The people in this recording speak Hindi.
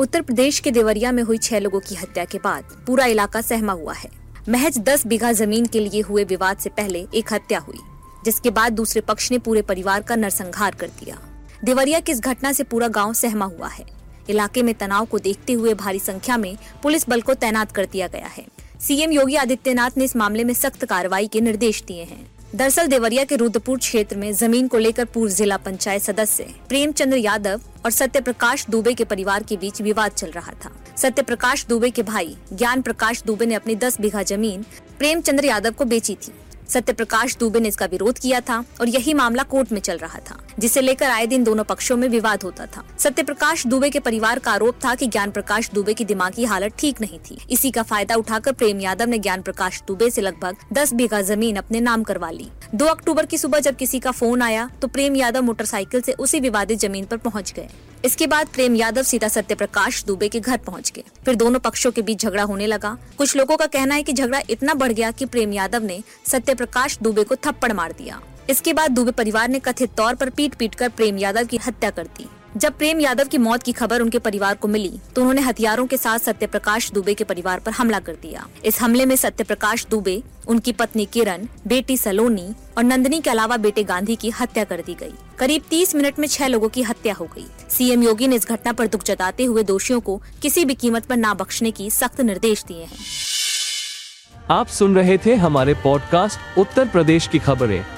उत्तर प्रदेश के देवरिया में हुई छह लोगों की हत्या के बाद पूरा इलाका सहमा हुआ है। महज दस बीघा ज़मीन के लिए हुए विवाद से पहले एक हत्या हुई, जिसके बाद दूसरे पक्ष ने पूरे परिवार का नरसंहार कर दिया। देवरिया की इस घटना से पूरा गाँव सहमा हुआ है। इलाके में तनाव को देखते हुए भारी संख्या में पुलिस बल को तैनात कर दिया गया है। सीएम योगी आदित्यनाथ ने इस मामले में सख्त कार्रवाई के निर्देश दिए हैं। दरअसल देवरिया के रुद्रपुर क्षेत्र में ज़मीन को लेकर पूर्व जिला पंचायत सदस्य प्रेमचंद्र यादव और सत्य प्रकाश दुबे के परिवार के बीच विवाद चल रहा था। सत्य प्रकाश दुबे के भाई ज्ञान प्रकाश दुबे ने अपनी दस बीघा ज़मीन प्रेमचंद्र यादव को बेची थी। सत्य प्रकाश दुबे ने इसका विरोध किया था और यही मामला कोर्ट में चल रहा था, जिसे लेकर आए दिन दोनों पक्षों में विवाद होता था। सत्य प्रकाश दुबे के परिवार का आरोप था कि ज्ञान प्रकाश दुबे की दिमागी हालत ठीक नहीं थी। इसी का फ़ायदा उठाकर प्रेम यादव ने ज्ञान प्रकाश दुबे से लगभग दस बीघा ज़मीन अपने नाम करवा ली। दो अक्टूबर की सुबह जब किसी का फ़ोन आया तो प्रेम यादव मोटरसाइकिल से उसी विवादित ज़मीन पर पहुँच गए। इसके बाद प्रेम यादव सीता सत्य प्रकाश दुबे के घर पहुँच गए। फिर दोनों पक्षों के बीच झगड़ा होने लगा। कुछ लोगों का कहना है कि झगड़ा इतना बढ़ गया कि प्रेम यादव ने सत्य प्रकाश दुबे को थप्पड़ मार दिया। इसके बाद दुबे परिवार ने कथित तौर पर पीट पीट कर प्रेम यादव की हत्या कर दी। जब प्रेम यादव की मौत की खबर उनके परिवार को मिली तो उन्होंने हथियारों के साथ सत्य प्रकाश दुबे के परिवार पर हमला कर दिया इस हमले में सत्य प्रकाश दुबे, उनकी पत्नी किरण, बेटी सलोनी और नंदनी के अलावा बेटे गांधी की हत्या कर दी गई। करीब 30 मिनट में छह लोगों की हत्या हो गई। सीएम योगी ने इस घटना पर दुख जताते हुए दोषियों को किसी भी कीमत पर ना बख्शने की सख्त निर्देश दिए हैं आप सुन रहे थे हमारे पॉडकास्ट उत्तर प्रदेश की खबरें